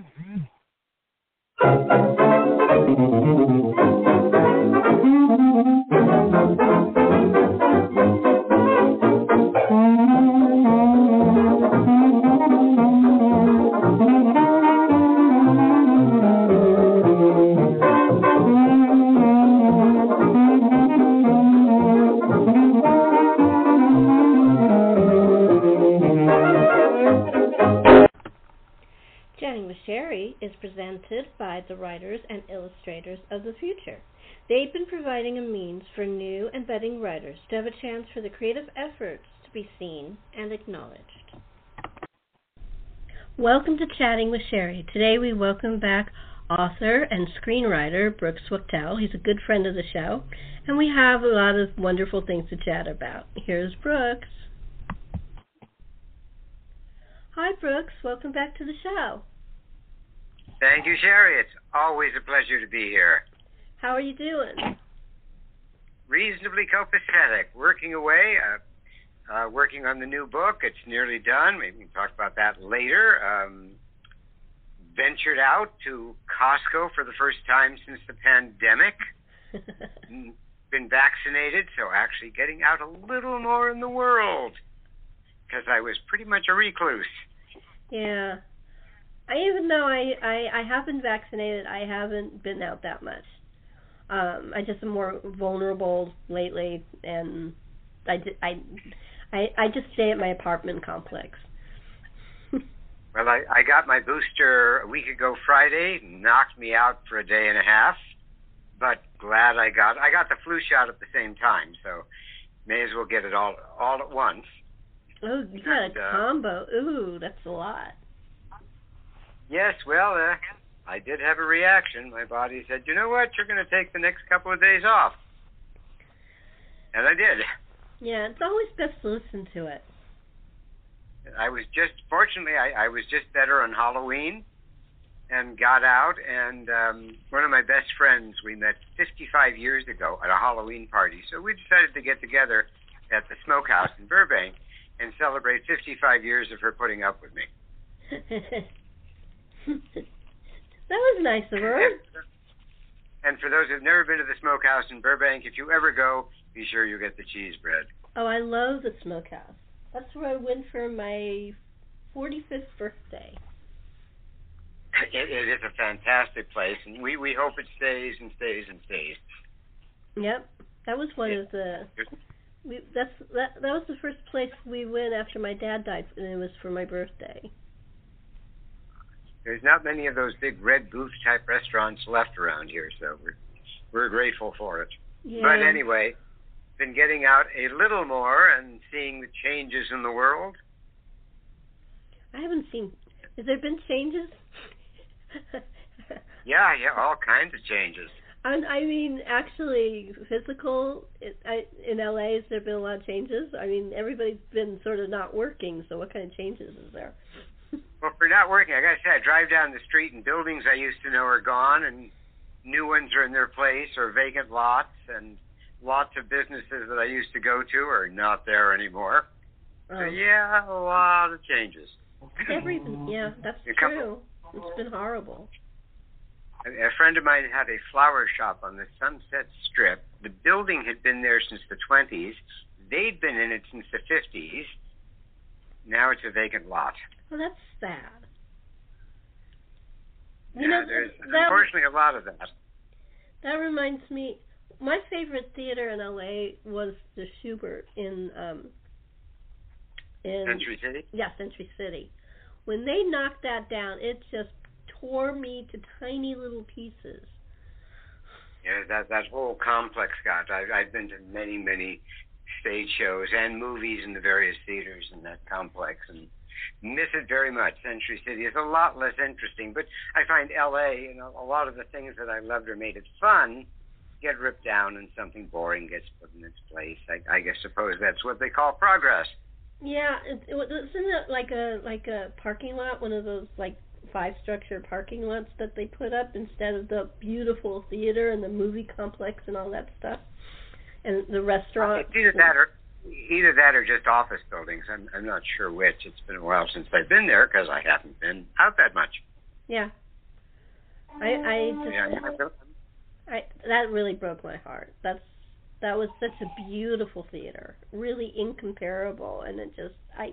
mm-hmm. Welcome to Chatting with Sherri. Today we welcome back author and screenwriter Brooks Wachtel. He's a good friend of the show, and we have a lot of wonderful things to chat about. Here's Brooks. Hi, Brooks. Welcome back to the show. Thank you, Sherri. It's always a pleasure to be here. How are you doing? Reasonably copacetic. Working away. Uh, uh, working on the new book. It's nearly done. Maybe we can talk about that later. Um, ventured out to Costco for the first time since the pandemic. Been vaccinated, so actually getting out a little more in the world because I was pretty much a recluse. Yeah, I even though I, I I have been vaccinated, I haven't been out that much. Um, I just am more vulnerable lately, and I I I, I just stay at my apartment complex. well, I I got my booster a week ago Friday, knocked me out for a day and a half, but glad I got I got the flu shot at the same time, so may as well get it all all at once. Oh, you got and, a uh, combo. Ooh, that's a lot. Yes, well, uh, I did have a reaction. My body said, you know what, you're going to take the next couple of days off. And I did. Yeah, it's always best to listen to it. I was just, fortunately, I, I was just better on Halloween and got out. And um, one of my best friends, we met 55 years ago at a Halloween party. So we decided to get together at the Smokehouse in Burbank and celebrate 55 years of her putting up with me. that was nice of her. And for those who've never been to the smokehouse in Burbank, if you ever go, be sure you get the cheese bread. Oh, I love the smokehouse. That's where I went for my 45th birthday. It, it is a fantastic place, and we, we hope it stays and stays and stays. Yep, that was one yeah. of the. We, that's that. That was the first place we went after my dad died, and it was for my birthday. There's not many of those big red booth type restaurants left around here, so we're we're grateful for it. Yeah. But anyway, been getting out a little more and seeing the changes in the world. I haven't seen. Has there been changes? yeah, yeah, all kinds of changes. I, I mean, actually, physical in LA. Has there been a lot of changes? I mean, everybody's been sort of not working, so what kind of changes is there? Well, for not working, I gotta say, I drive down the street and buildings I used to know are gone, and new ones are in their place, or vacant lots, and lots of businesses that I used to go to are not there anymore. So oh. yeah, a lot of changes. Everything, yeah, that's true. It's been horrible. A friend of mine had a flower shop on the Sunset Strip. The building had been there since the 20s. They'd been in it since the 50s. Now it's a vacant lot. Well, that's sad. You yeah, know, there's that, unfortunately a lot of that. That reminds me, my favorite theater in LA was the Shubert in um in Century City. Yeah, Century City. When they knocked that down, it just tore me to tiny little pieces. Yeah, that that whole complex got. I've I've been to many many stage shows and movies in the various theaters in that complex and miss it very much. Century City is a lot less interesting, but I find L.A. You know, a lot of the things that I loved or made it fun get ripped down and something boring gets put in its place. I, I guess suppose that's what they call progress. Yeah, it, it, isn't it like a like a parking lot, one of those like five structure parking lots that they put up instead of the beautiful theater and the movie complex and all that stuff, and the restaurant. It's either that or either that or just office buildings. I'm I'm not sure which. It's been a while since I've been there because I haven't been out that much. Yeah. I I just yeah, I that really broke my heart. That's that was such a beautiful theater, really incomparable, and it just I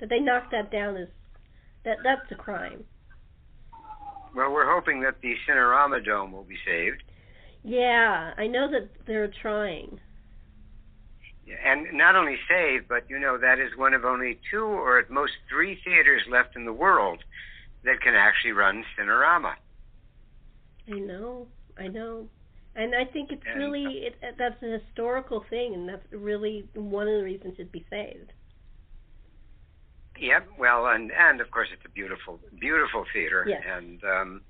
that they knocked that down is that that's a crime. Well, we're hoping that the Cinerama Dome will be saved. Yeah, I know that they're trying. And not only saved, but you know that is one of only two or at most three theaters left in the world that can actually run Cinerama. I know, I know, and I think it's and, really it, that's a historical thing, and that's really one of the reasons it'd be saved. Yep. Well, and and of course it's a beautiful, beautiful theater. Yes. And um,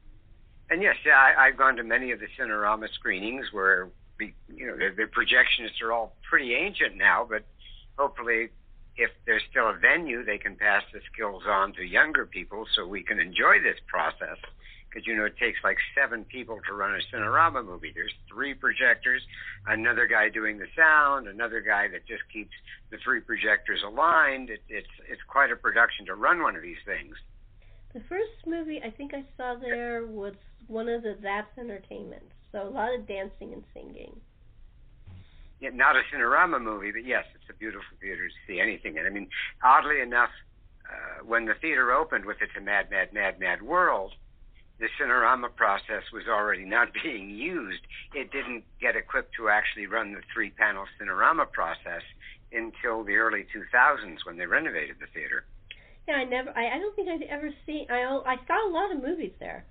and yes, yeah, I, I've gone to many of the Cinerama screenings where we, you know, the, the projectionists are all pretty ancient now, but hopefully, if there's still a venue, they can pass the skills on to younger people so we can enjoy this process because you know it takes like seven people to run a Cinerama movie. There's three projectors, another guy doing the sound, another guy that just keeps the three projectors aligned. It, it's it's quite a production to run one of these things. The first movie I think I saw there was one of the That's Entertainment, so a lot of dancing and singing. Yeah, not a Cinerama movie, but yes, it's a beautiful theater to see anything. And I mean, oddly enough, uh, when the theater opened with its a mad, mad, mad, mad world, the Cinerama process was already not being used. It didn't get equipped to actually run the three panel Cinerama process until the early 2000s when they renovated the theater. Yeah, I never. I, I don't think I've ever seen. I I saw a lot of movies there,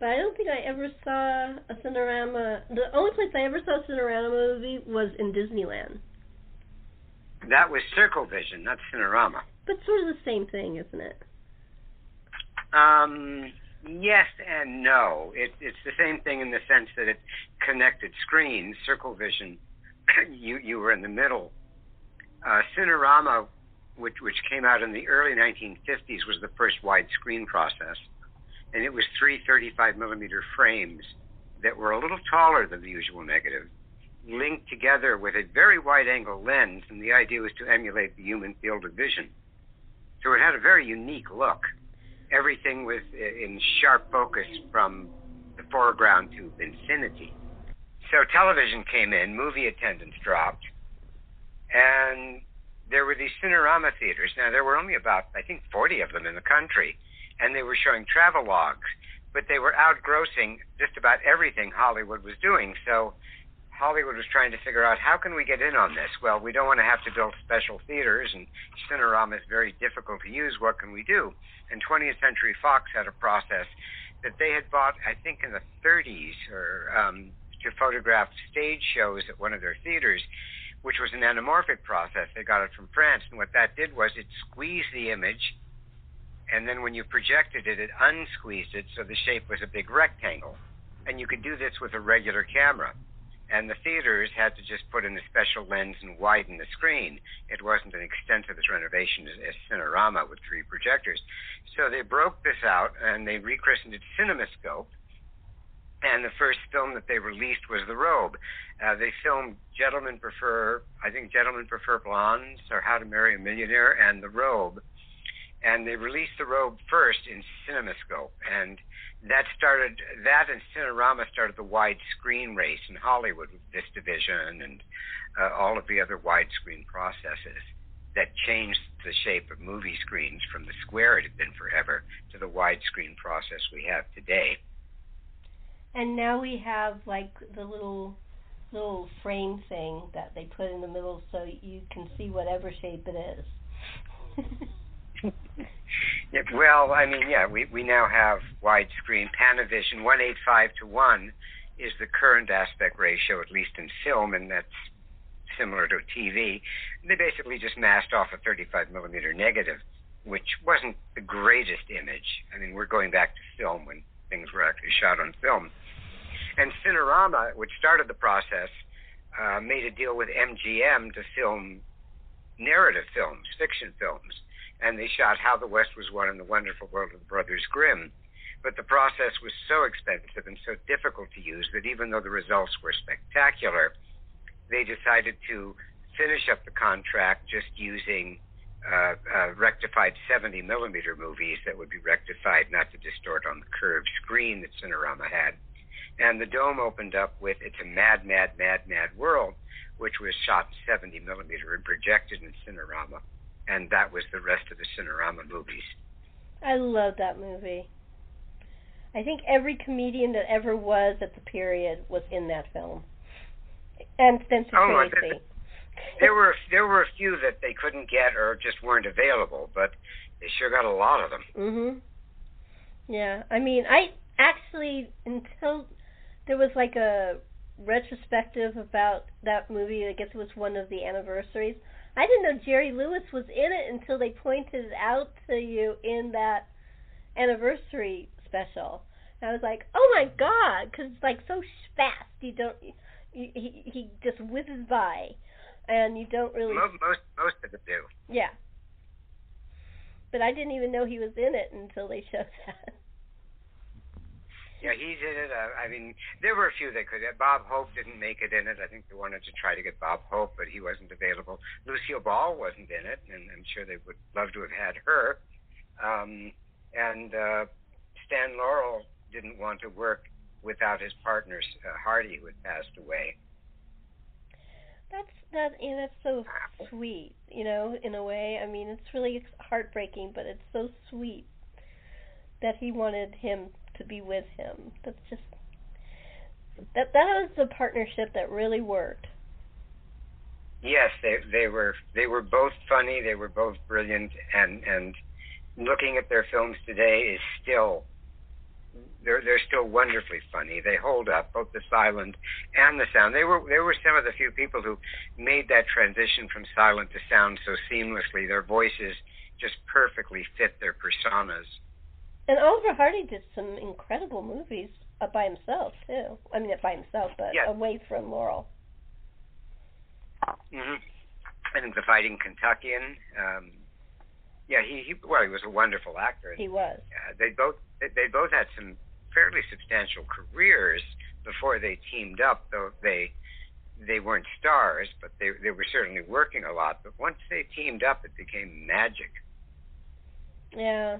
but I don't think I ever saw a Cinerama. The only place I ever saw a Cinerama movie was in Disneyland. That was Circle Vision, not Cinerama. But sort of the same thing, isn't it? Um, Yes and no. It, it's the same thing in the sense that it connected screens. Circle Vision, you you were in the middle. Uh, Cinerama, which which came out in the early 1950s, was the first widescreen process, and it was three 35 millimeter frames that were a little taller than the usual negative, linked together with a very wide angle lens, and the idea was to emulate the human field of vision. So it had a very unique look everything was in sharp focus from the foreground to infinity. So television came in, movie attendance dropped, and there were these Cinerama theaters. Now, there were only about, I think, 40 of them in the country, and they were showing travel logs, but they were outgrossing just about everything Hollywood was doing. So Hollywood was trying to figure out how can we get in on this? Well, we don't want to have to build special theaters, and Cinerama is very difficult to use. What can we do? And 20th Century Fox had a process that they had bought, I think, in the 30s, or um, to photograph stage shows at one of their theaters, which was an anamorphic process. They got it from France, and what that did was it squeezed the image, and then when you projected it, it unsqueezed it, so the shape was a big rectangle. And you could do this with a regular camera and the theaters had to just put in a special lens and widen the screen. It wasn't an extensive renovation as, as Cinerama with three projectors. So they broke this out and they rechristened it CinemaScope. And the first film that they released was The Robe. Uh, they filmed Gentlemen Prefer, I think Gentlemen Prefer Blondes or How to Marry a Millionaire and The Robe. And they released The Robe first in CinemaScope. And that started that and Cinerama started the widescreen race in Hollywood with this division and uh, all of the other widescreen processes that changed the shape of movie screens from the square it had been forever to the widescreen process we have today. And now we have like the little little frame thing that they put in the middle so you can see whatever shape it is. yeah, well, I mean, yeah, we, we now have widescreen Panavision 185 to 1 is the current aspect ratio, at least in film, and that's similar to TV. They basically just masked off a 35 millimeter negative, which wasn't the greatest image. I mean, we're going back to film when things were actually shot on film. And Cinerama, which started the process, uh, made a deal with MGM to film narrative films, fiction films and they shot How the West Was Won in the Wonderful World of the Brothers Grimm. But the process was so expensive and so difficult to use that even though the results were spectacular, they decided to finish up the contract just using uh, uh, rectified 70 millimeter movies that would be rectified not to distort on the curve screen that Cinerama had. And the dome opened up with It's a Mad, Mad, Mad, Mad World, which was shot 70 millimeter and projected in Cinerama. And that was the rest of the Cinerama movies. I love that movie. I think every comedian that ever was at the period was in that film. And Spencer oh, Tracy. There were there were a few that they couldn't get or just weren't available, but they sure got a lot of them. Mhm. Yeah, I mean, I actually until there was like a retrospective about that movie. I guess it was one of the anniversaries. I didn't know Jerry Lewis was in it until they pointed it out to you in that anniversary special. And I was like, oh my god, because it's like so fast. You don't. You, he he just whizzes by, and you don't really. Most most most of it do. Yeah. But I didn't even know he was in it until they showed that. Yeah, he's in it. Uh, I mean, there were a few that could. Bob Hope didn't make it in it. I think they wanted to try to get Bob Hope, but he wasn't available. Lucille Ball wasn't in it, and I'm sure they would love to have had her. Um, and uh, Stan Laurel didn't want to work without his partner uh, Hardy, who had passed away. That's that. Yeah, that's so sweet. You know, in a way. I mean, it's really heartbreaking, but it's so sweet that he wanted him to be with him. That's just that that was the partnership that really worked. Yes, they they were they were both funny, they were both brilliant and and looking at their films today is still they're they're still wonderfully funny. They hold up both the silent and the sound. They were they were some of the few people who made that transition from silent to sound so seamlessly. Their voices just perfectly fit their personas. And Oliver Hardy did some incredible movies uh, by himself too. I mean, not by himself, but yes. away from Laurel. Mm-hmm. I think the Fighting Kentuckian. Um, yeah, he, he well, he was a wonderful actor. He was. Uh, they both they, they both had some fairly substantial careers before they teamed up. Though they they weren't stars, but they they were certainly working a lot. But once they teamed up, it became magic. Yeah,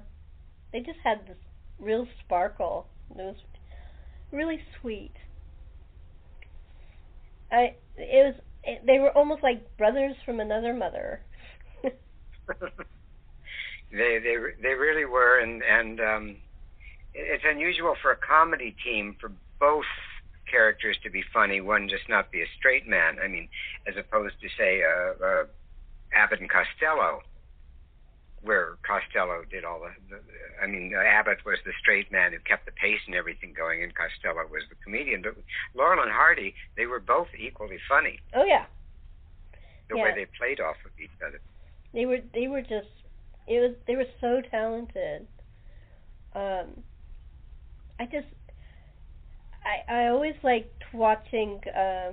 they just had this real sparkle. It was really sweet. I it was it, they were almost like brothers from another mother. they they they really were, and and um, it's unusual for a comedy team for both characters to be funny. One just not be a straight man. I mean, as opposed to say uh, uh, Abbott and Costello where Costello did all the, the I mean, uh, Abbott was the straight man who kept the pace and everything going, and Costello was the comedian. But Laurel and Hardy, they were both equally funny. Oh yeah. The yeah. way they played off of each other. They were they were just it was they were so talented. Um, I just I I always liked watching uh,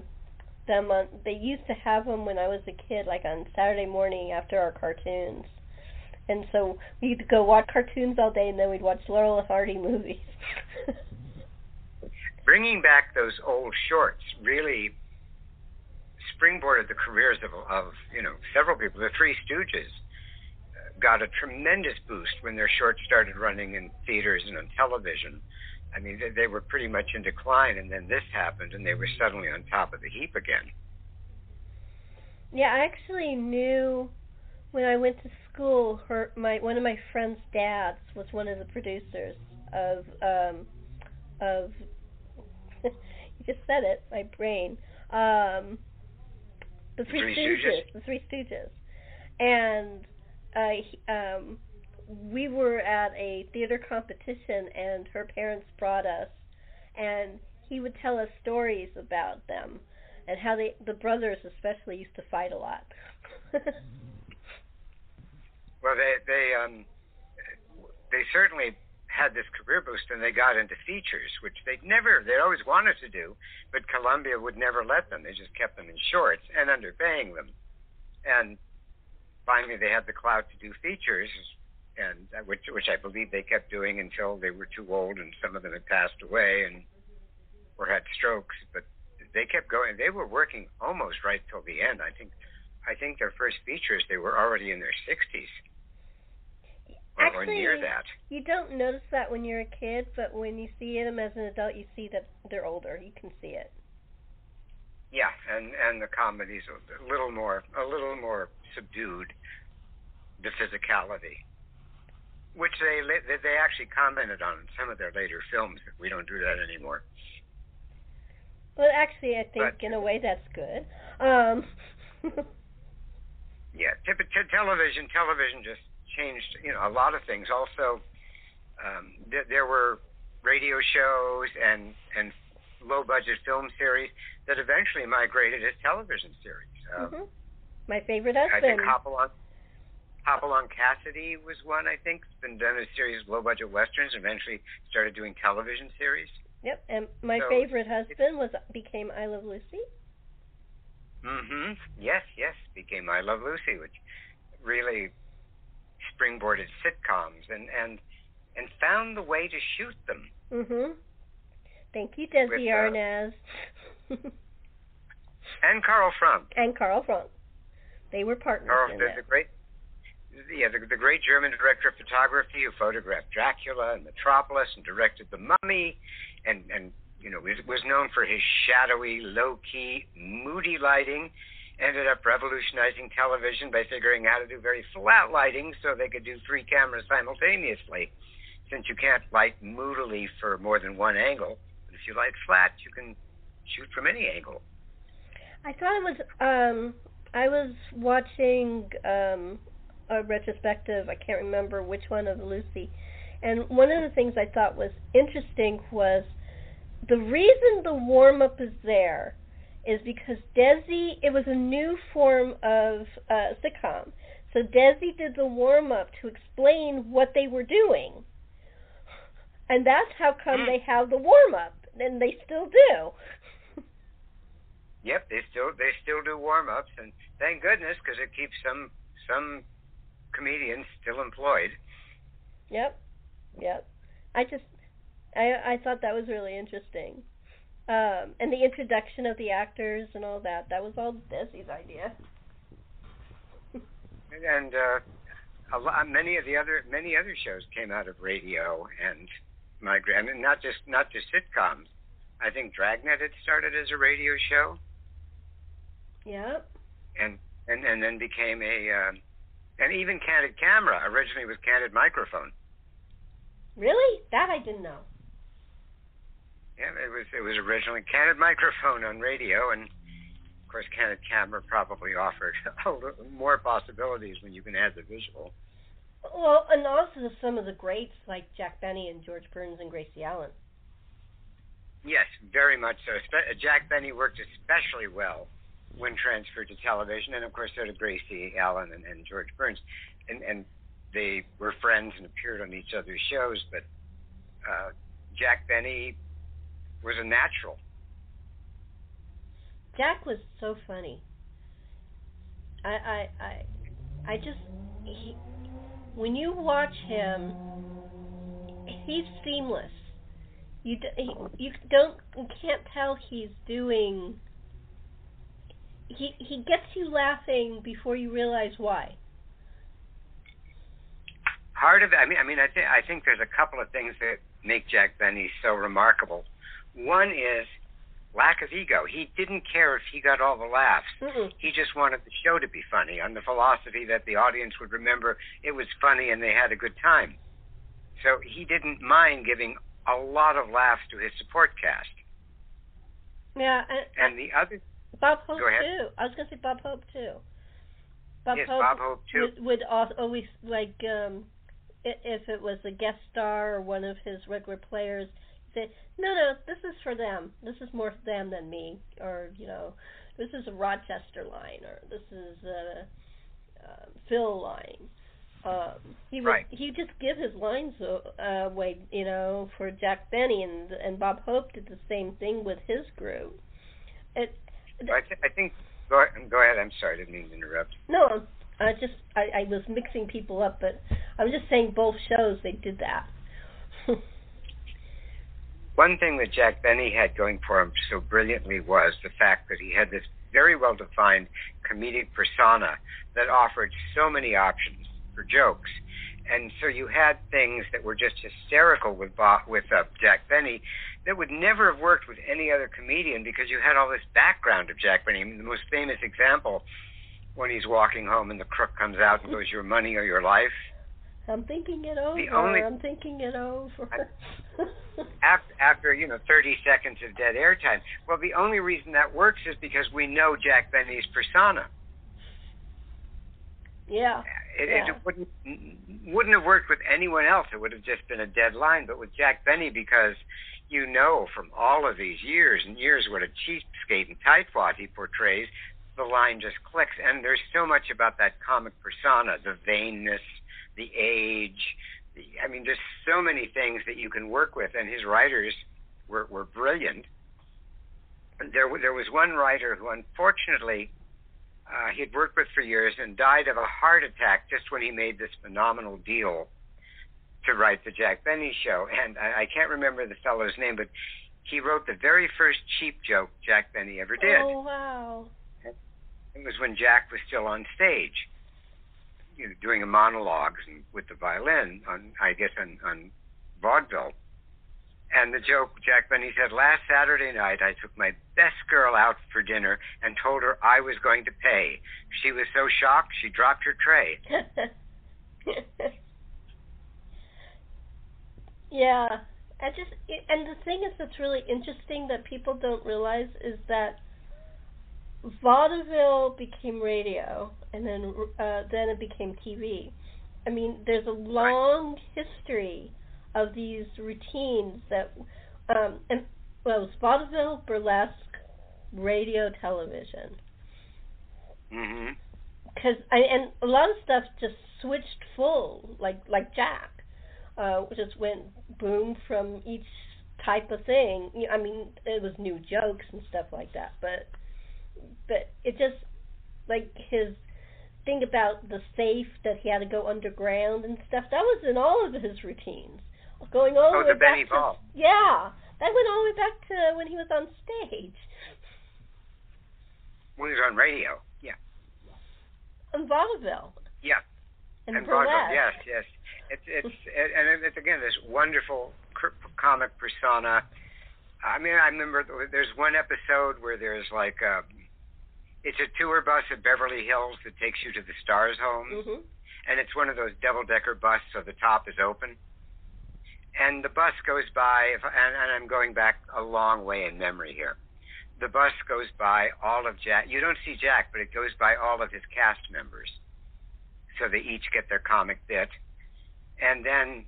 them on. They used to have them when I was a kid, like on Saturday morning after our cartoons and so we'd go watch cartoons all day, and then we'd watch Laurel and Hardy movies. Bringing back those old shorts really springboarded the careers of, of you know several people. The Three Stooges uh, got a tremendous boost when their shorts started running in theaters and on television. I mean, they, they were pretty much in decline, and then this happened, and they were suddenly on top of the heap again. Yeah, I actually knew when I went to school, her my one of my friend's dads was one of the producers of um of you just said it, my brain. Um the Three, Three Stooges, Stooges. the Three Stooges. And uh um we were at a theater competition and her parents brought us and he would tell us stories about them and how they the brothers especially used to fight a lot. Well, they they um they certainly had this career boost and they got into features, which they'd never they always wanted to do, but Columbia would never let them. They just kept them in shorts and underpaying them. And finally, they had the clout to do features, and uh, which which I believe they kept doing until they were too old and some of them had passed away and or had strokes. But they kept going. They were working almost right till the end. I think I think their first features they were already in their 60s. or, Actually, or near that. You don't notice that when you're a kid, but when you see them as an adult, you see that they're older. You can see it. Yeah, and and the comedy's a little more a little more subdued, the physicality, which they they actually commented on in some of their later films. We don't do that anymore. Well, actually, I think but, in a way that's good. Um. yeah, t- t- television television just changed you know a lot of things. Also, um, th- there were radio shows and and low budget film series that eventually migrated as television series. Um, mm-hmm. My favorite has I think Hopalong, Hopalong Cassidy was one. I think been done a series of low budget westerns. And eventually started doing television series. Yep, and my so, favorite husband was became I Love Lucy. Mhm. Yes, yes, became I Love Lucy, which really springboarded sitcoms and and and found the way to shoot them. Mm-hmm. Thank you, Desi With, uh, Arnaz. and Karl Freund. And Karl Freund. They were partners Karl, in the, that. the great, yeah, the, the great German director of photography who photographed Dracula and Metropolis and directed The Mummy, and and you know was, was known for his shadowy, low key, moody lighting. Ended up revolutionizing television by figuring out how to do very flat lighting so they could do three cameras simultaneously. Since you can't light moodily for more than one angle, but if you light flat, you can shoot from any angle. I thought it was um I was watching um a retrospective, I can't remember which one of Lucy. And one of the things I thought was interesting was the reason the warm up is there is because Desi it was a new form of uh sitcom. So Desi did the warm up to explain what they were doing. And that's how come mm. they have the warm up. And they still do. Yep, they still they still do warm ups, and thank goodness because it keeps some some comedians still employed. Yep, yep. I just I I thought that was really interesting, um, and the introduction of the actors and all that. That was all Desi's idea. and uh, a lot, many of the other many other shows came out of radio and my grand, and not just not just sitcoms. I think Dragnet had started as a radio show. Yep. And and and then became a uh, and even candid camera originally was candid microphone. Really? That I didn't know. Yeah, it was it was originally candid microphone on radio, and of course, candid camera probably offered more possibilities when you can add the visual. Well, and also some of the greats like Jack Benny and George Burns and Gracie Allen. Yes, very much so. Jack Benny worked especially well when transferred to television, and of course so did Gracie Allen and, and George Burns, and and they were friends and appeared on each other's shows. But uh, Jack Benny was a natural. Jack was so funny. I I I, I just he, when you watch him, he's seamless. You he, you don't you can't tell he's doing he he gets you laughing before you realize why. Part of it, I mean, I mean, I think I think there's a couple of things that make Jack Benny so remarkable. One is lack of ego. He didn't care if he got all the laughs. Mm-mm. He just wanted the show to be funny on the philosophy that the audience would remember it was funny and they had a good time. So he didn't mind giving a lot of laughs to his support cast. Yeah, and, and the other Bob Hope too. I was gonna say Bob Hope too. Bob yes, Hope, Bob Hope too. Would, would always like um if it was a guest star or one of his regular players, say, "No, no, this is for them. This is more for them than me." Or you know, this is a Rochester line, or this is a uh, Phil line. Um, he would right. he just give his lines uh, away, you know, for Jack Benny, and and Bob Hope did the same thing with his group. It I, th- I think. Go ahead, go ahead. I'm sorry, I didn't mean to interrupt. No, I just I, I was mixing people up, but I'm just saying both shows they did that. One thing that Jack Benny had going for him so brilliantly was the fact that he had this very well defined comedic persona that offered so many options for jokes. and so you had things that were just hysterical with Bob, with uh, Jack Benny that would never have worked with any other comedian because you had all this background of Jack Benny. I mean, the most famous example when he's walking home and the crook comes out and goes, "Your money or your life." I'm thinking it over. The only- I'm thinking it over. after, after you know 30 seconds of dead air time. Well, the only reason that works is because we know Jack Benny's persona. yeah. It, Yeah. it wouldn't wouldn't have worked with anyone else. It would have just been a dead line. But with Jack Benny, because you know from all of these years and years what a cheapskate and tightwad he portrays, the line just clicks. And there's so much about that comic persona, the vainness, the age. The, I mean, there's so many things that you can work with, and his writers were were brilliant. There, there was one writer who, unfortunately, uh, he had worked with for years and died of a heart attack just when he made this phenomenal deal to write the Jack Benny show. And I, I can't remember the fellow's name, but he wrote the very first cheap joke Jack Benny ever did. Oh wow. It was when Jack was still on stage, you know, doing a monologue and with the violin on, I guess, on, on vaudeville. And the joke, Jack Benny said, last Saturday night I took my best girl out for dinner and told her I was going to pay. She was so shocked she dropped her tray. yeah. I just and the thing is that's really interesting that people don't realize is that vaudeville became radio and then uh then it became TV. I mean, there's a long history of these routines that um and well, it was vaudeville, burlesque, radio, television. hmm Cause I and a lot of stuff just switched full, like like Jack, uh, just went boom from each type of thing. I mean, it was new jokes and stuff like that, but but it just like his thing about the safe that he had to go underground and stuff. That was in all of his routines, going all Oh, the way the back Benny to yeah. That went all the way back to when he was on stage When he was on radio. Yeah. in vaudeville. Yeah. And, and vaudeville. Yes, yes. It's it's it, and it's again this wonderful cr- comic persona. I mean, I remember there's one episode where there's like a, it's a tour bus at Beverly Hills that takes you to the Stars homes, Mhm. and it's one of those double decker bus, so the top is open. And the bus goes by, if, and, and I'm going back a long way in memory here. The bus goes by all of Jack. You don't see Jack, but it goes by all of his cast members so they each get their comic bit. And then,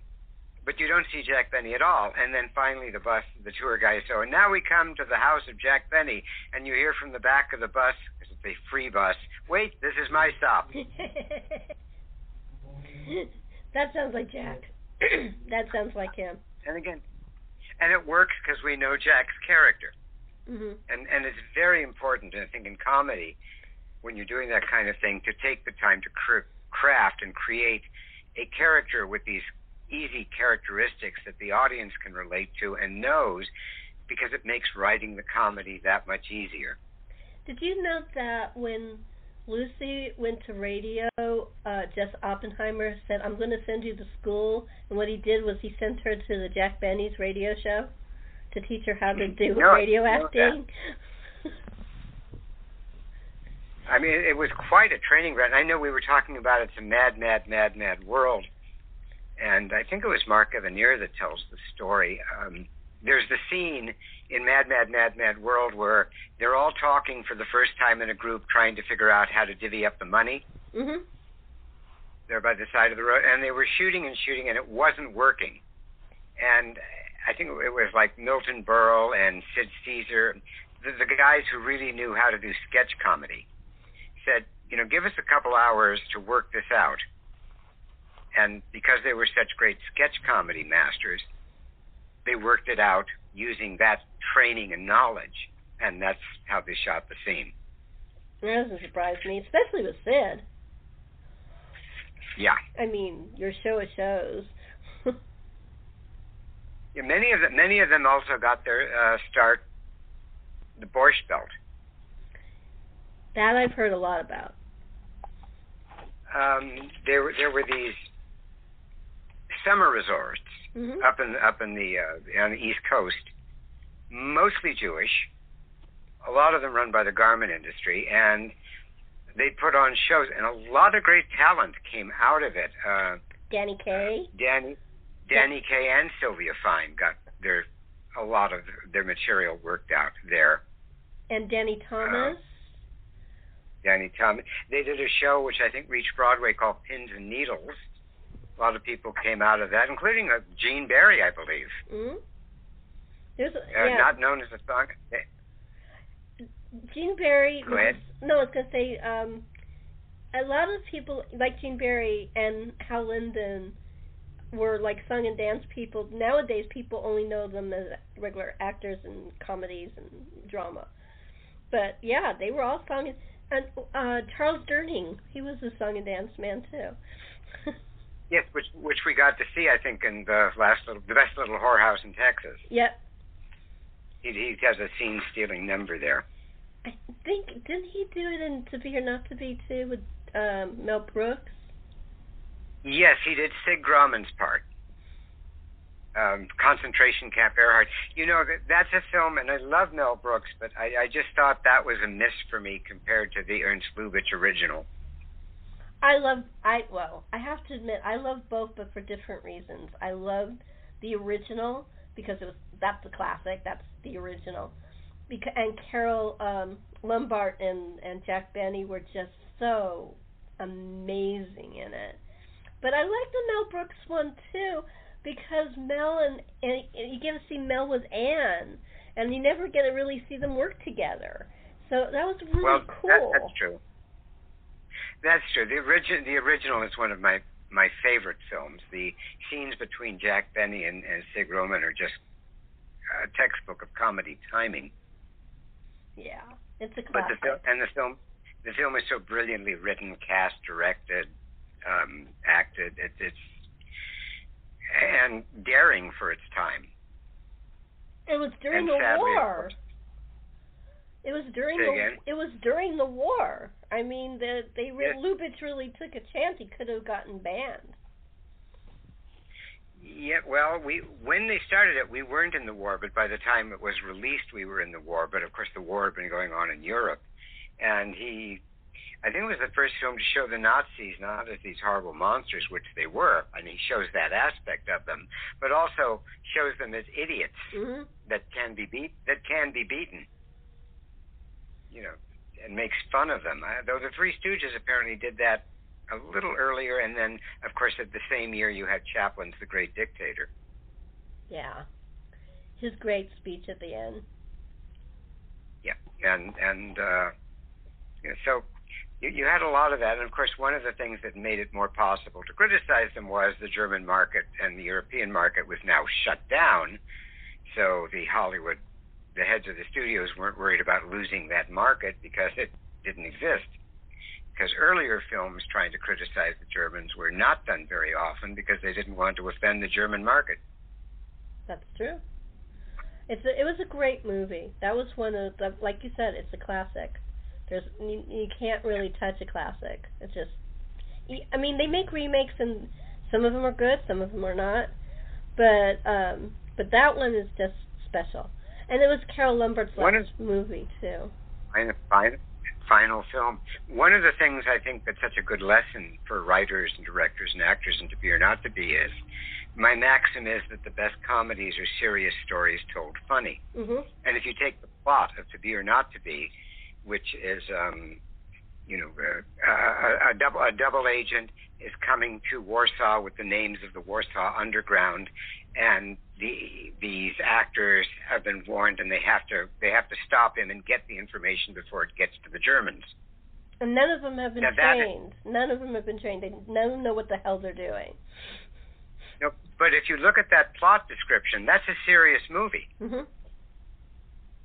but you don't see Jack Benny at all. And then finally, the bus, the tour guide, so and now we come to the house of Jack Benny, and you hear from the back of the bus, because it's a free bus, wait, this is my stop. that sounds like Jack. that sounds like him. And again, and it works because we know Jack's character. hmm And, and it's very important, I think, in comedy, when you're doing that kind of thing, to take the time to cr- craft and create a character with these easy characteristics that the audience can relate to and knows because it makes writing the comedy that much easier. Did you know that when Lucy went to radio, uh, Jess Oppenheimer said, I'm going to send you to school. And what he did was he sent her to the Jack Benny's radio show to teach her how to do No, radio acting. I mean, it was quite a training ground. I know we were talking about it's a mad, mad, mad, mad world, and I think it was Mark Evanier that tells the story. Um, there's the scene in Mad, Mad, Mad, Mad World where they're all talking for the first time in a group, trying to figure out how to divvy up the money. mhm. They're by the side of the road, and they were shooting and shooting, and it wasn't working. And I think it was like Milton Berle and Sid Caesar, the, the guys who really knew how to do sketch comedy, said, you know, give us a couple hours to work this out. And because they were such great sketch comedy masters, they worked it out using that training and knowledge, and that's how they shot the scene. That doesn't surprise me, especially with Sid. Yeah. I mean, your show of shows. Yeah, many of them, many of them also got their uh, start the Borscht Belt. that I've heard a lot about. Um, there were there were these summer resorts Mhm. up in up in the uh, on the East Coast, mostly Jewish. A lot of them run by the garment industry, and they put on shows, and a lot of great talent came out of it. Uh, Danny Kaye. Danny, Danny Kaye, and Sylvia Fine got their a lot of their material worked out there. And Danny Thomas. Danny Thomas. They did a show which I think reached Broadway called Pins and Needles. A lot of people came out of that, including uh, Gene Barry, I believe. mm There's Uh, yeah. Not known as a song. Gene Barry. Go ahead. No, I was gonna say um, a lot of people like Gene Barry and Hal Linden were like song and dance people. Nowadays, people only know them as regular actors in comedies and drama. But yeah, they were all song and and uh, Charles Durning. He was a song and dance man too. Yes, which which we got to see, I think, in the last little, the best little whorehouse in Texas. yep. He, he has a scene stealing number there. I think didn't he do it in To Be or Not to Be too with um, Mel Brooks? Yes, he did Sig Ruman's part. Um, Concentration Camp Ehrhardt. You know, that that's a film, and I love Mel Brooks, but I, I just thought that was a miss for me compared to the Ernst Lubitsch original. I love I well, I have to admit I love both but for different reasons. I loved the original because it was that's the classic, that's the original. Because and Carole um Lombard and and Jack Benny were just so amazing in it. But I like the Mel Brooks one too because Mel and, and you get to see Mel with Anne and you never get to really see them work together. So that was really well, cool. that, that's true. That's true. The origin, the original is one of my my favorite films. The scenes between Jack Benny and, and Sig Ruman are just a textbook of comedy timing. Yeah, it's a But the classic. film and the film, the film is so brilliantly written, cast, directed, um, acted. It, it's and daring for its time. It was during and the sadly, war. It was during Say the again? it was during the war. I mean, the they re-. Lubitsch really took a chance. He could have gotten banned. Yeah, well, we when they started it, we weren't in the war, but by the time it was released, we were in the war. But of course, the war had been going on in Europe, and he, I think, it was the first film to show the Nazis not as these horrible monsters, which they were, and he shows that aspect of them, but also shows them as idiots hmm that can be beat that can be beaten. You know, and makes fun of them. Uh, though the Three Stooges apparently did that a little earlier, and then, of course, at the same year, you had Chaplin's The Great Dictator. Yeah, his great speech at the end. Yeah, and and uh, yeah, so you, you had a lot of that, and of course, one of the things that made it more possible to criticize them was the German market and the European market was now shut down. So the Hollywood, the heads of the studios weren't worried about losing that market because it didn't exist. Because earlier films trying to criticize the Germans were not done very often because they didn't want to offend the German market. That's true. It's a, it was a great movie. That was one of the like you said, it's a classic. There's you, you can't really touch a classic. It's just I mean, they make remakes and some of them are good, some of them are not. But um but that one is just special. And it was Carole Lombard's last movie too. final, final, final film. One of the things I think that's such a good lesson for writers and directors and actors and to be or not to be is my maxim is that the best comedies are serious stories told funny. Mhm. And if you take the plot of To Be or Not to Be, which is, um, you know, uh, a, a double a double agent is coming to Warsaw with the names of the Warsaw Underground, and the these actors have been warned, and they have to they have to stop him and get the information before it gets to the Germans. And none of them have been Now that is- trained. None of them have been trained. They none of them know what the hell they're doing. Know, but if you look at that plot description, that's a serious movie. Mhm.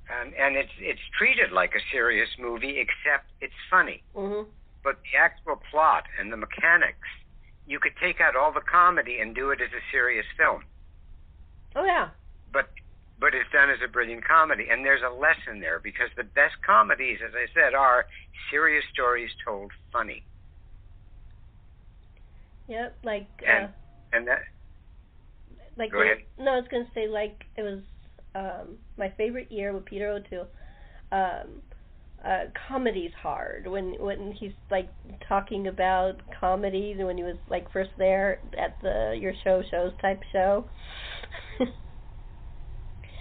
and and it's it's treated like a serious movie, except it's funny. Mhm. But the actual plot and the mechanics, you could take out all the comedy and do it as a serious film. Oh yeah. But but it's done as a brilliant comedy, and there's a lesson there because the best comedies, as I said, are serious stories told funny, Yep, like uh, And- and that like Go ahead. no, I was gonna say like it was um my favorite year with Peter O'Toole. Um, uh, comedy's hard when when he's like talking about comedy when he was like first there at the your show shows type show.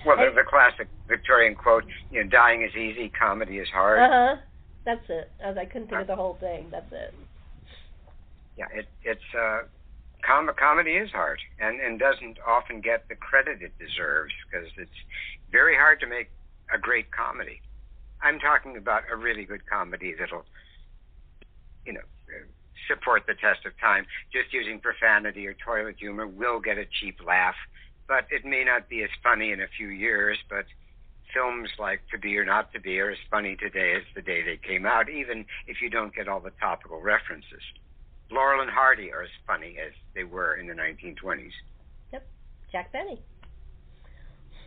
Well, the, the classic Victorian quote, you know, dying is easy, comedy is hard. Uh huh. That's it. I, couldn't think of the whole thing. That's it. Yeah, it, it's uh, com- comedy is hard and and doesn't often get the credit it deserves because it's very hard to make a great comedy. I'm talking about a really good comedy that'll, you know, support the test of time. Just using profanity or toilet humor will get a cheap laugh, but it may not be as funny in a few years. But films like To Be or Not to Be are as funny today as the day they came out, even if you don't get all the topical references. Laurel and Hardy are as funny as they were in the 1920s. Yep, Jack Benny.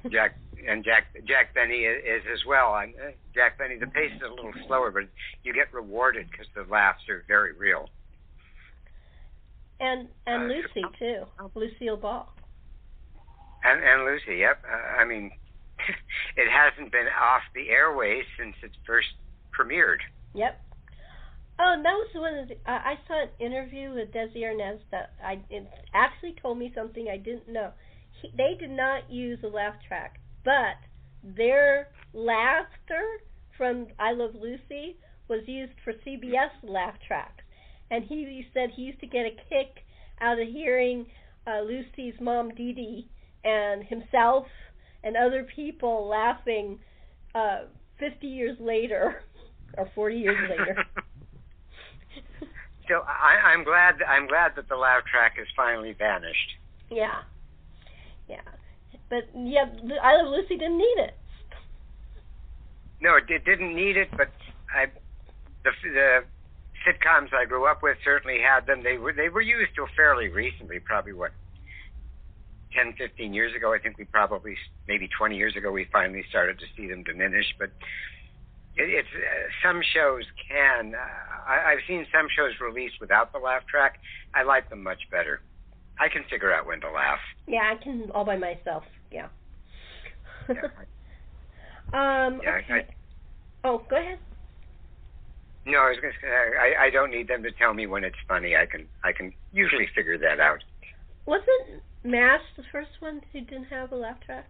Jack and Jack Jack Benny is, is as well. Uh, Jack Benny, the pace is a little slower, but you get rewarded because the laughs are very real. And and Uh, Lucy too. Lucille Ball. And and Lucy, yep. Uh, I mean, it hasn't been off the airways since it first premiered. Yep. Oh, that was one of the. I I saw an interview with Desi Arnaz that I it actually told me something I didn't know. He, they did not use a laugh track, but their laughter from I Love Lucy was used for CBS laugh tracks, and he, he said he used to get a kick out of hearing uh, Lucy's mom Dee Dee and himself and other people laughing uh, 50 years later or 40 years later. so I, I'm glad I'm glad that the laugh track has finally vanished. Yeah. Yeah. But yeah, I Love Lucy didn't need it. No, it, it didn't need it, but I the the sitcoms I grew up with certainly had them. They were they were used till fairly recently, probably what 10, 15 years ago. I think we probably maybe 20 years ago we finally started to see them diminish. But it, it's uh, some shows can. Uh, I, I've seen some shows released without the laugh track. I like them much better. I can figure out when to laugh. Yeah, I can all by myself. Yeah. Yeah, um. yeah, okay. oh, go ahead. No, I was going to say I, I don't need them to tell me when it's funny. I can I can usually figure that out. Wasn't MASH the first one who didn't have a laugh track?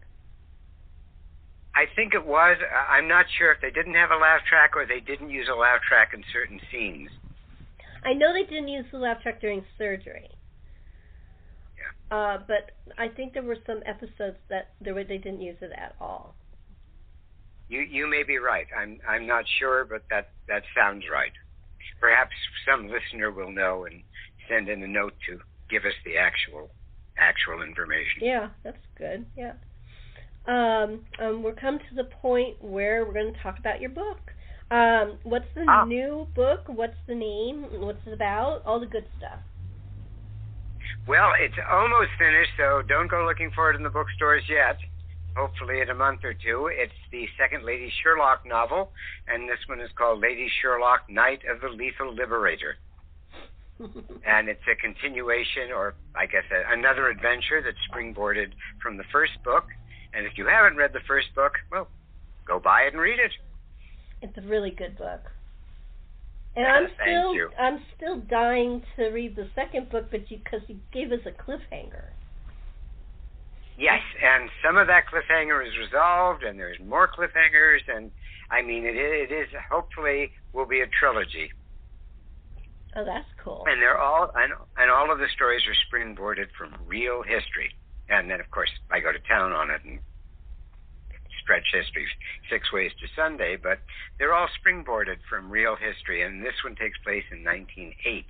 I think it was. Uh, I'm not sure if they didn't have a laugh track or they didn't use a laugh track in certain scenes. I know they didn't use the laugh track during surgery. Yeah. Uh, but I think there were some episodes that there were, they didn't use it at all. You you may be right. I'm I'm not sure, but that that sounds right. Perhaps some listener will know and send in a note to give us the actual actual information. Yeah, that's good. Yeah. Um, um, we're come to the point where we're going to talk about your book. Um, what's the Ah. new book? What's the name? What's it about? All the good stuff. Well, it's almost finished, so don't go looking for it in the bookstores yet. Hopefully, in a month or two. It's the second Lady Sherlock novel, and this one is called Lady Sherlock: Night of the Lethal Liberator. and it's a continuation, or I guess a, another adventure that's springboarded from the first book. And if you haven't read the first book, well, go buy it and read it. it's a really good book. And I'm still you. I'm still dying to read the second book, but you because you gave us a cliffhanger. Yes, and some of that cliffhanger is resolved, and there's more cliffhangers, and I mean, it, it is hopefully will be a trilogy, Oh, that's cool. and they're all and and all of the stories are springboarded from real history, and then of course I go to town on it and stretch history six ways to Sunday, but they're all springboarded from real history, and this one takes place in 1908.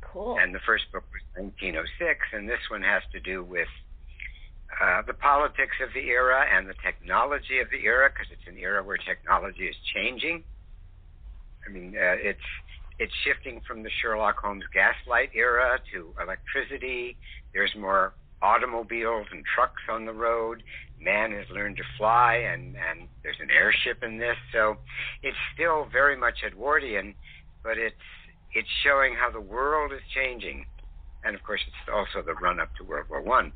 Cool. and the first book was 1906, and this one has to do with uh, the politics of the era and the technology of the era, because it's an era where technology is changing. I mean, uh, it's it's shifting from the Sherlock Holmes gaslight era to electricity. There's more automobiles and trucks on the road. Man has learned to fly, and and there's an airship in this, so it's still very much Edwardian, but it's it's showing how the world is changing, and of course, it's also the run up to World War One.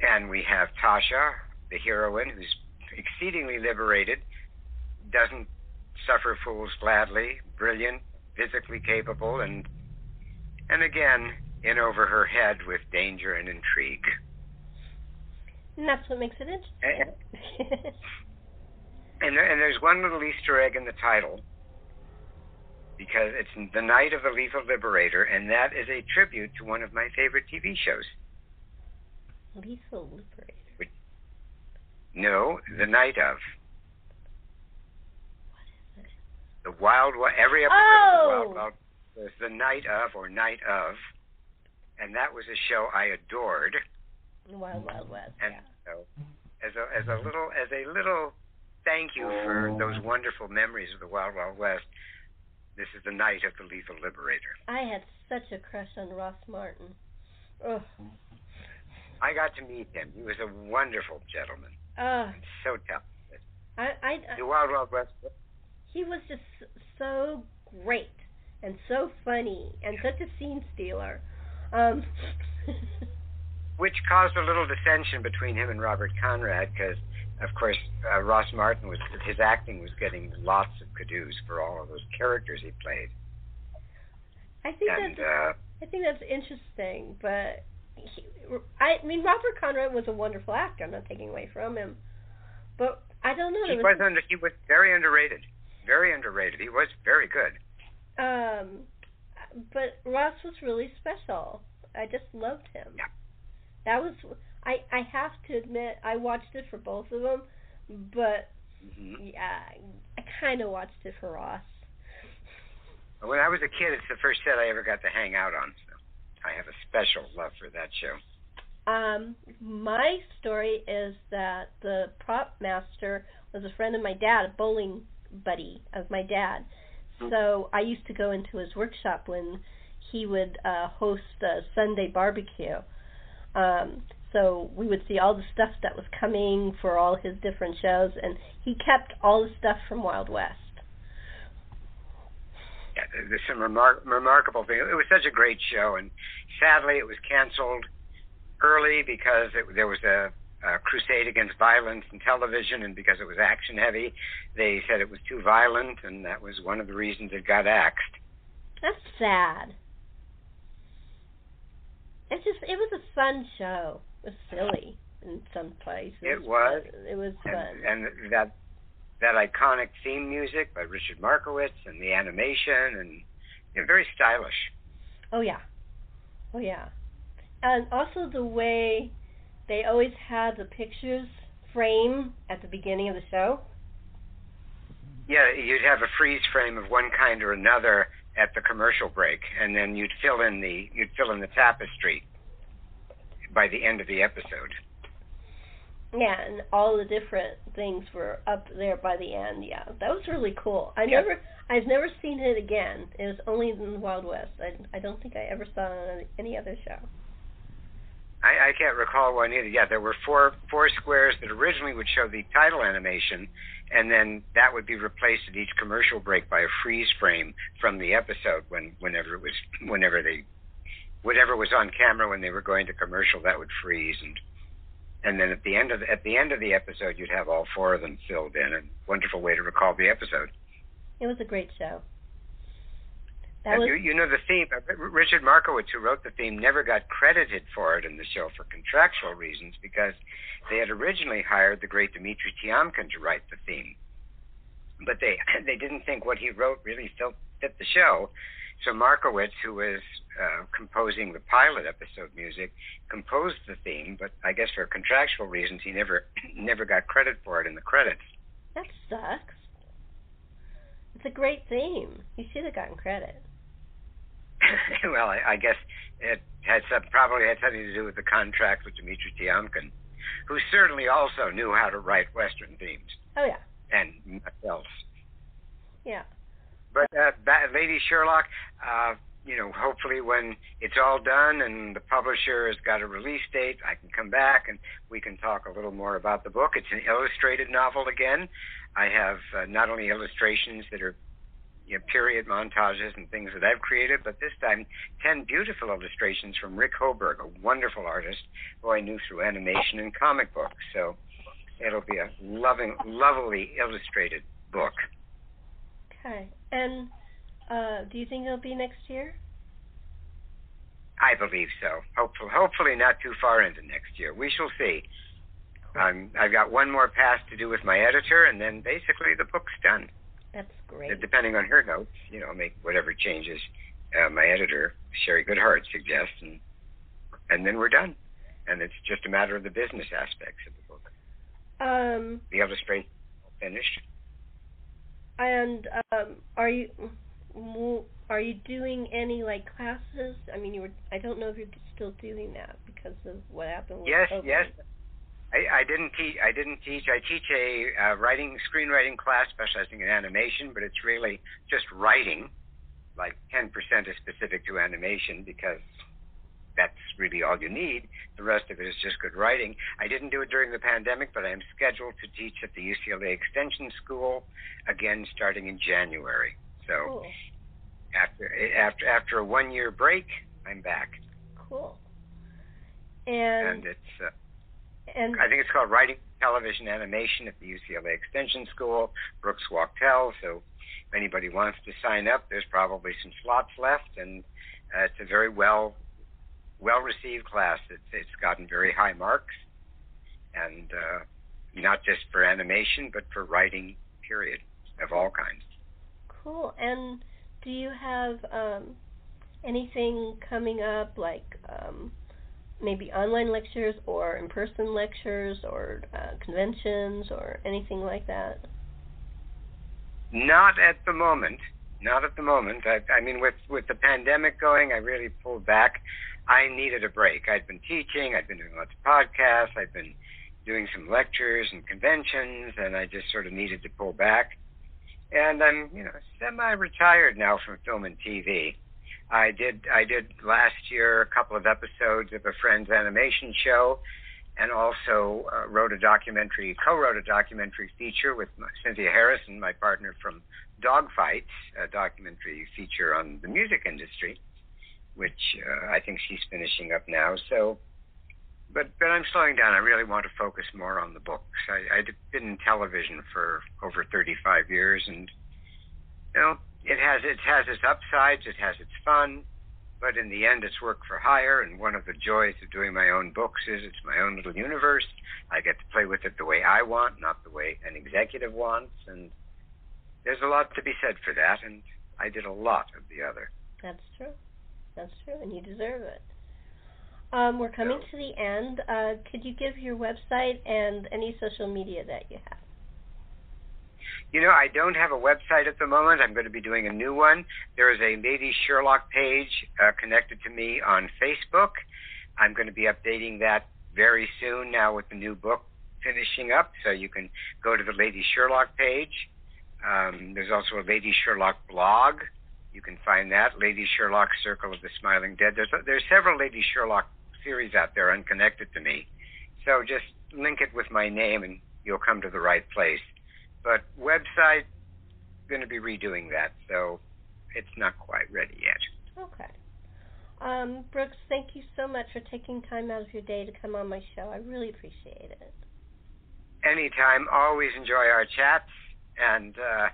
And we have Tasha, the heroine, who's exceedingly liberated, doesn't suffer fools gladly, brilliant, physically capable, and and again in over her head with danger and intrigue. And that's what makes it interesting. And, and, there, and there's one little Easter egg in the title because it's the night of the Lethal Liberator, and that is a tribute to one of my favorite TV shows. Lethal Liberator. No, the night of. What is it? The Wild West. Every episode oh! of the Wild Wild West was the night of or night of, and that was a show I adored. The Wild Wild West. And yeah. so, as a as a little as a little thank you for those wonderful memories of the Wild Wild West, this is the night of the Lethal Liberator. I had such a crush on Ross Martin. Ugh. I got to meet him. He was a wonderful gentleman. Uh, so talented. I, I, The Wild Wild West. He was just so great and so funny and such a scene stealer. Um, which caused a little dissension between him and Robert Conrad because, of course, uh, Ross Martin was his acting was getting lots of kudos for all of those characters he played. I think And that's uh, I think that's interesting, but he, I mean Robert Conrad was a wonderful actor. I'm not taking away from him, but I don't know. he there was under, he was very underrated, very underrated. He was very good. Um, but Ross was really special. I just loved him. Yeah. That was I. I have to admit I watched it for both of them, but hmm yeah, I kind of watched it for Ross. When I was a kid, it's the first set I ever got to hang out on. So I have a special love for that show. Um, my story is that the prop master was a friend of my dad, a bowling buddy of my dad. So I used to go into his workshop when he would uh, host a Sunday barbecue. Um, so we would see all the stuff that was coming for all his different shows, and he kept all the stuff from Wild West. Yeah, there's some remar- remarkable things. It was such a great show, and sadly, it was canceled early because it, there was a, a crusade against violence in television, and because it was action heavy, they said it was too violent, and that was one of the reasons it got axed. That's sad. It's just it was a fun show. It was silly in some places. It was. It was fun. And, and that that iconic theme music by Richard Markowitz, and the animation, and you know, very stylish. Oh yeah. Oh yeah. And also the way they always had the pictures frame at the beginning of the show. Yeah, you'd have a freeze frame of one kind or another at the commercial break, and then you'd fill in the you'd fill in the tapestry by the end of the episode. Yeah, and all the different things were up there by the end. Yeah, that was really cool. I Yeah. never, I've never seen it again. It was only in the Wild West. I, I don't think I ever saw it on any other show. I, I can't recall one either. Yeah, there were four four squares that originally would show the title animation, and then that would be replaced at each commercial break by a freeze frame from the episode when whenever it was whenever they whatever was on camera when they were going to commercial that would freeze and and then at the end of the, at the end of the episode you'd have all four of them filled in. A wonderful way to recall the episode. It was a great show. That was you, you know the theme. uh, Richard Markowitz, who wrote the theme, never got credited for it in the show for contractual reasons because they had originally hired the great Dmitri Tiomkin to write the theme, but they they didn't think what he wrote really fit, fit the show. So Markowitz, who was uh, composing the pilot episode music, composed the theme, but I guess for contractual reasons he never never got credit for it in the credits. that sucks. It's a great theme. You should have gotten credit. well, I, I guess it had some, probably had something to do with the contract with Dmitri Tiomkin, who certainly also knew how to write Western themes Oh yeah, and else. yeah. But uh, ba- Lady Sherlock, uh, you know, hopefully when it's all done and the publisher has got a release date, I can come back and we can talk a little more about the book. It's an illustrated novel again. I have uh, not only illustrations that are you know, period montages and things that I've created, but this time 10 beautiful illustrations from Rick Hoberg, a wonderful artist who I knew through animation and comic books. So it'll be a loving, lovely illustrated book. Okay. And uh, do you think it'll be next year? I believe so. Hopefully, hopefully not too far into next year. We shall see. Um, I've got one more pass to do with my editor, and then basically the book's done. That's great. Depending on her notes, you know, make whatever changes uh, my editor, Sherry Goodhart, suggests, and and then we're done. And it's just a matter of the business aspects of the book. Um, the illustration finished. And um, are you are you doing any like classes? I mean, you were. I don't know if you're still doing that because of what happened. With yes, COVID. yes. I, I didn't teach. I didn't teach. I teach a uh, writing, screenwriting class specializing in animation, but it's really just writing. Like 10% is specific to animation because that's really all you need. The rest of it is just good writing. I didn't do it during the pandemic, but I am scheduled to teach at the UCLA Extension School again starting in January. So cool. after after after a one year break, I'm back. Cool. And, and it's uh, and I think it's called Writing Television Animation at the UCLA Extension School, Brooks Wachtel. So if anybody wants to sign up, there's probably some slots left, and uh, it's a very well well received class. It's it's gotten very high marks, and uh, not just for animation, but for writing. Period of all kinds. Cool. And do you have um, anything coming up like? Um, maybe online lectures or in-person lectures or uh, conventions or anything like that? Not at the moment. Not at the moment. I, I mean, with with the pandemic going, I really pulled back. I needed a break. I'd been teaching. I'd been doing lots of podcasts. I'd been doing some lectures and conventions, and I just sort of needed to pull back. And I'm, you know, semi-retired now from film and TV. I did I did last year a couple of episodes of a friend's animation show, and also uh, wrote a documentary, co-wrote a documentary feature with Cynthia Harrison, my partner from Dogfights, a documentary feature on the music industry, which uh, I think she's finishing up now. So, but but I'm slowing down. I really want to focus more on the books. I, I've been in television for over 35 years, and you know it has it has its upsides, it has its fun, but in the end, it's work for hire. And one of the joys of doing my own books is it's my own little universe. I get to play with it the way I want, not the way an executive wants. And there's a lot to be said for that. And I did a lot of the other. That's true. That's true, and you deserve it. Um, we're coming to the end. Uh, could you give your website and any social media that you have? You know, I don't have a website at the moment. I'm going to be doing a new one. There is a Lady Sherlock page uh, connected to me on Facebook. I'm going to be updating that very soon now with the new book finishing up. So you can go to the Lady Sherlock page. Um, there's also a Lady Sherlock blog. You can find that Lady Sherlock Circle of the Smiling Dead. There's there's several Lady Sherlock series out there unconnected to me. So just link it with my name and you'll come to the right place. But website, going to be redoing that, so it's not quite ready yet. Okay. Um, Brooks, thank you so much for taking time out of your day to come on my show. I really appreciate it. Anytime. Always enjoy our chats and uh,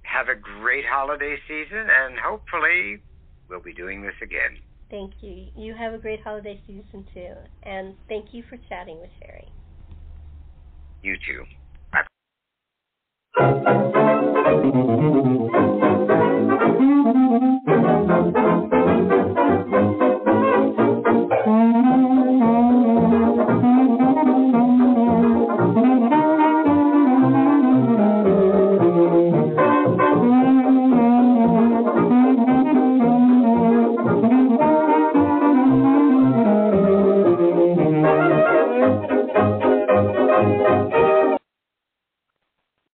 have a great holiday season, and hopefully we'll be doing this again. Thank you. You have a great holiday season too, and thank you for chatting with Sherri. You too. Thank you.